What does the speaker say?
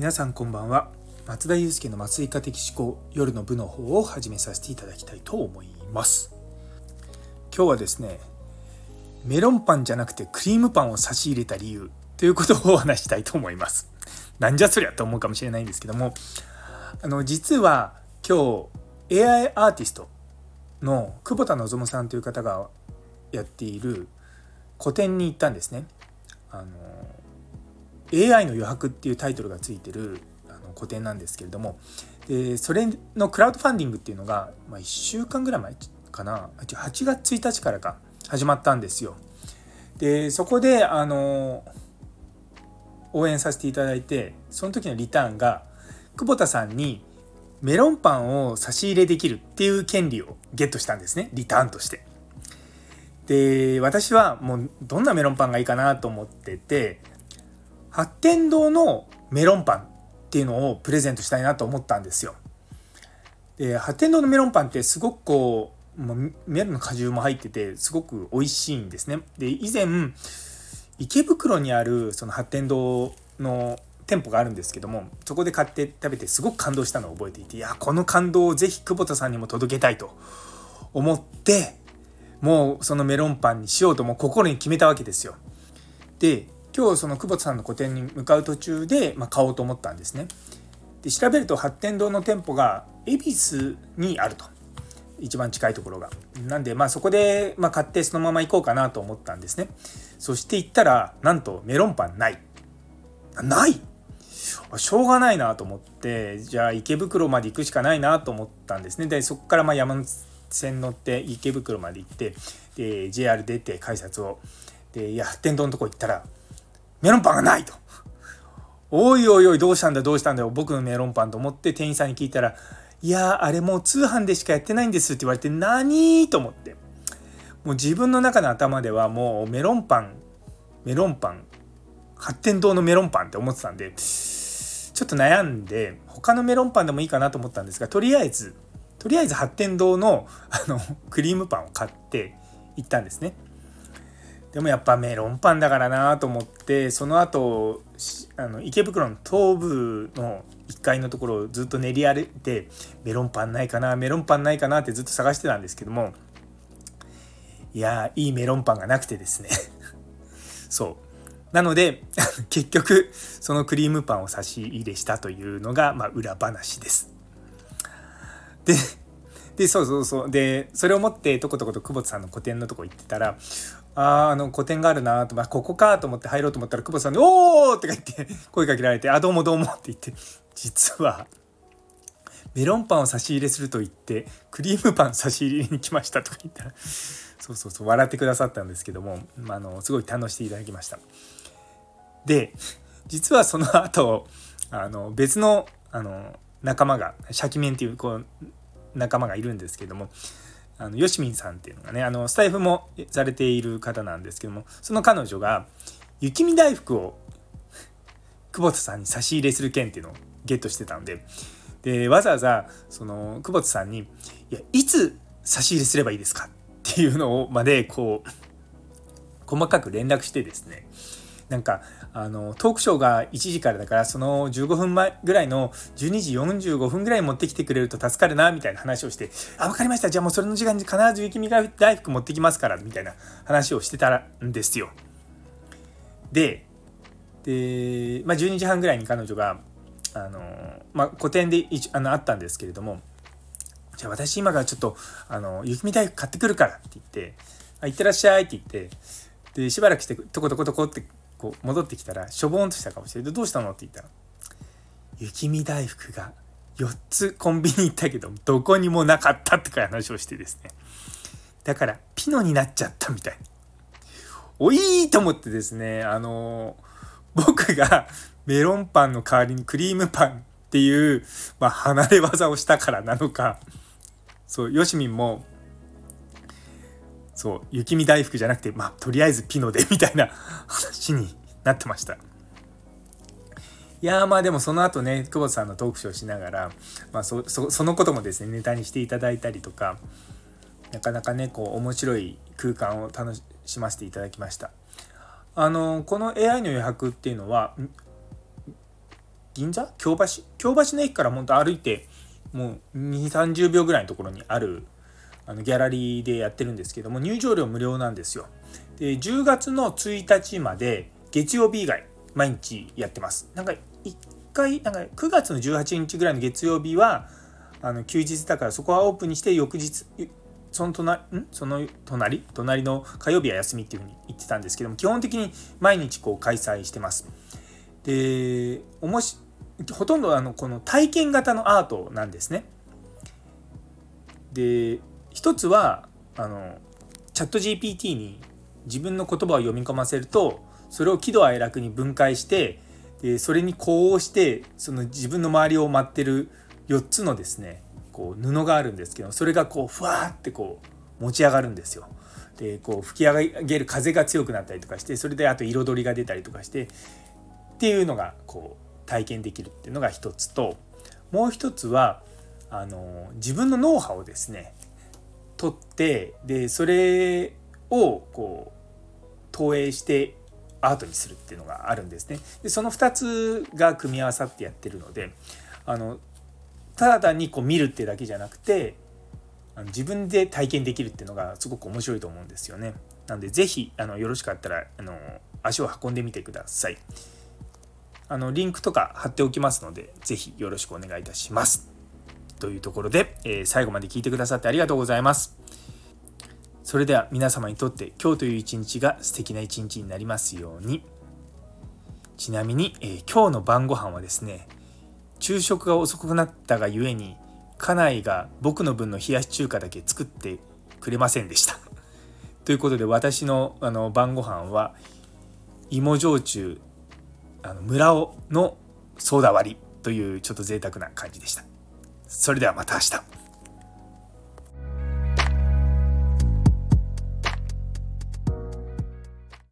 皆さんこんばんは。松田祐介の麻酔科的思考夜の部の方を始めさせていただきたいと思います。今日はですねメロンパンじゃなくてクリームパンを差し入れた理由ということをお話したいと思います。なんじゃそりゃと思うかもしれないんですけども。あの実は今日 AI アーティストの久保田望さんという方がやっている個展に行ったんですね。あの AI の余白っていうタイトルがついてるあの個展なんですけれどもでそれのクラウドファンディングっていうのが、まあ、1週間ぐらい前かな8月1日からか始まったんですよ。でそこであの応援させていただいてその時のリターンが久保田さんにメロンパンを差し入れできるっていう権利をゲットしたんですねリターンとして。で私はもうどんなメロンパンがいいかなと思ってて八天堂のメロンパンっていうのをプレゼントしたいなと思ったんですよ。で八天堂のメロンパンってすごくこうメロンの果汁も入っててすごく美味しいんですね。で以前池袋にあるその八天堂の店舗があるんですけどもそこで買って食べてすごく感動したのを覚えていていやこの感動をぜひ久保田さんにも届けたいと思ってもうそのメロンパンにしようともう心に決めたわけですよ。で今日その久保田さんの個展に向かう途中で、まあ、買おうと思ったんですね。で調べると八天堂の店舗が恵比寿にあると一番近いところが。なんでまあそこで、まあ、買ってそのまま行こうかなと思ったんですね。そして行ったらなんとメロンパンない。ない？しょうがないなと思ってじゃあ池袋まで行くしかないなと思ったんですね。でそこからまあ山手線乗って池袋まで行ってで JR 出て改札をでいや八天堂のとこ行ったらメロンパンがないと。おいおいおいどうしたんだどうしたんだよ僕のメロンパンと思って店員さんに聞いたら「いやあれもう通販でしかやってないんです」って言われて「何?」と思ってもう自分の中の頭ではもうメロンパンメロンパン発展堂のメロンパンって思ってたんでちょっと悩んで他のメロンパンでもいいかなと思ったんですがとりあえずとりあえず発展堂のあのクリームパンを買って行ったんですね。でもやっぱメロンパンだからなと思ってその後あの池袋の東部の1階のところをずっと練り歩いてメロンパンないかなメロンパンないかなってずっと探してたんですけどもいやいいメロンパンがなくてですね そうなので 結局そのクリームパンを差し入れしたというのが、まあ、裏話です。ででそうそうそうでそれを持ってとことこと久保田さんの個展のとこ行ってたらああの個展があるなと、まあ、ここかと思って入ろうと思ったら久保田さんに「おお!」って言って声かけられて「あどうもどうも」って言って実はメロンパンを差し入れすると言ってクリームパン差し入れに来ましたとか言ったらそうそうそう笑ってくださったんですけども、まあ、あのすごい楽しんでいただきました。で実はその後あの別のあの仲間がシャキメンっていうこう仲間がいるんですけどもあのよしみんさんっていうのがねあのスタイフもされている方なんですけどもその彼女が雪見大福を久保田さんに差し入れする件っていうのをゲットしてたんででわざわざその久保田さんに「いやいつ差し入れすればいいですか?」っていうのをまでこう細かく連絡してですねなんかあのトークショーが1時からだからその15分前ぐらいの12時45分ぐらい持ってきてくれると助かるなみたいな話をして「あ分かりましたじゃあもうそれの時間に必ず雪見大福持ってきますから」みたいな話をしてたんですよ。でで、まあ、12時半ぐらいに彼女があの、まあ、個展であのあったんですけれども「じゃあ私今からちょっとあの雪見大福買ってくるから」って言って「あ行ってらっしゃい」って言ってでしばらくしてトコトコトコってこう戻ってきたらしょぼんとした顔して「どうしたの?」って言ったら「雪見大福が4つコンビニ行ったけどどこにもなかった」って話をしてですねだからピノになっちゃったみたいおいいと思ってですねあの僕がメロンパンの代わりにクリームパンっていう、まあ、離れ技をしたからなのかそうよしみんもそう雪見大福じゃなくてまあとりあえずピノでみたいな話になってました。いやまあでもその後ね久保田さんのトークショーしながら、まあそ、そそのこともですねネタにしていただいたりとかなかなかねこう面白い空間を楽しませていただきました。あのこの AI の余白っていうのは銀座？京橋？京橋の駅から本当歩いてもう2 3 0秒ぐらいのところにあるあのギャラリーでやってるんですけども入場料無料なんですよ。で10月の1日まで月曜日以外毎日やってます。なんか1回なんか9月の18日ぐらいの月曜日はあの休日だからそこはオープンにして翌日その隣ん？その隣？隣の火曜日は休みっていうふうに言ってたんですけども基本的に毎日こう開催してます。でおもしほとんどあのこの体験型のアートなんですね。で一つはあのチャット GPT に自分の言葉を読み込ませるとそれを喜怒哀楽に分解してでそれに呼応してその自分の周りを舞ってる4つのですねこう布があるんですけどそれがこうふわってこう持ち上がるんですよ。でこう吹き上げる風が強くなったりとかしてそれであと彩りが出たりとかしてっていうのがこう体験できるっていうのが一つともう一つはあの自分のノウハウをですね取ってでそれをこう投影してアートにするっていうのがあるんですね。でその2つが組み合わさってやってるのであのただ単にこう見るってだけじゃなくてあの自分で体験できるっていうのがすごく面白いと思うんですよね。なんで是非あのよろしかったらあの足を運んでみてください。あのリンクとか貼っておきますので是非よろしくお願いいたします。というところで、えー、最後まで聞いてくださってありがとうございます。それでは皆様にとって今日という一日が素敵な一日になりますように。ちなみに、えー、今日の晩ご飯はですね昼食が遅くなったがゆえに家内が僕の分の冷やし中華だけ作ってくれませんでした ということで私のあの晩ご飯は芋焼酎あの村尾のソーダ割りというちょっと贅沢な感じでした。それではまた明日。